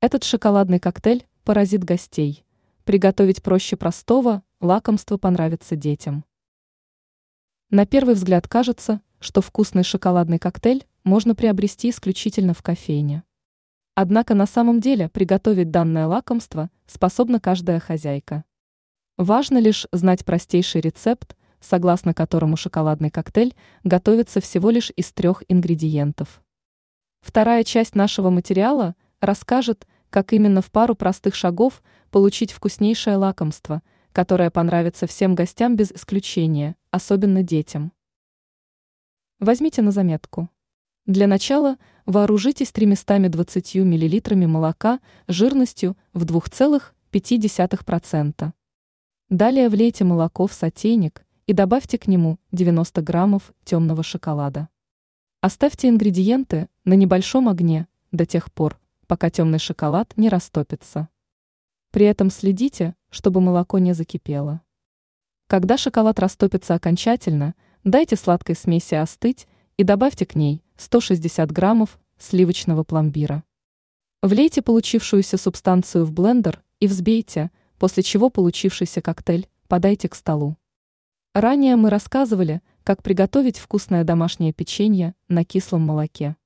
Этот шоколадный коктейль поразит гостей. Приготовить проще простого, лакомство понравится детям. На первый взгляд кажется, что вкусный шоколадный коктейль можно приобрести исключительно в кофейне. Однако на самом деле приготовить данное лакомство способна каждая хозяйка. Важно лишь знать простейший рецепт, согласно которому шоколадный коктейль готовится всего лишь из трех ингредиентов. Вторая часть нашего материала расскажет, как именно в пару простых шагов получить вкуснейшее лакомство, которое понравится всем гостям без исключения, особенно детям. Возьмите на заметку. Для начала вооружитесь 320 мл молока жирностью в 2,5%. Далее влейте молоко в сотейник и добавьте к нему 90 граммов темного шоколада. Оставьте ингредиенты на небольшом огне до тех пор, пока темный шоколад не растопится. При этом следите, чтобы молоко не закипело. Когда шоколад растопится окончательно, дайте сладкой смеси остыть и добавьте к ней 160 граммов сливочного пломбира. Влейте получившуюся субстанцию в блендер и взбейте, после чего получившийся коктейль подайте к столу. Ранее мы рассказывали, как приготовить вкусное домашнее печенье на кислом молоке.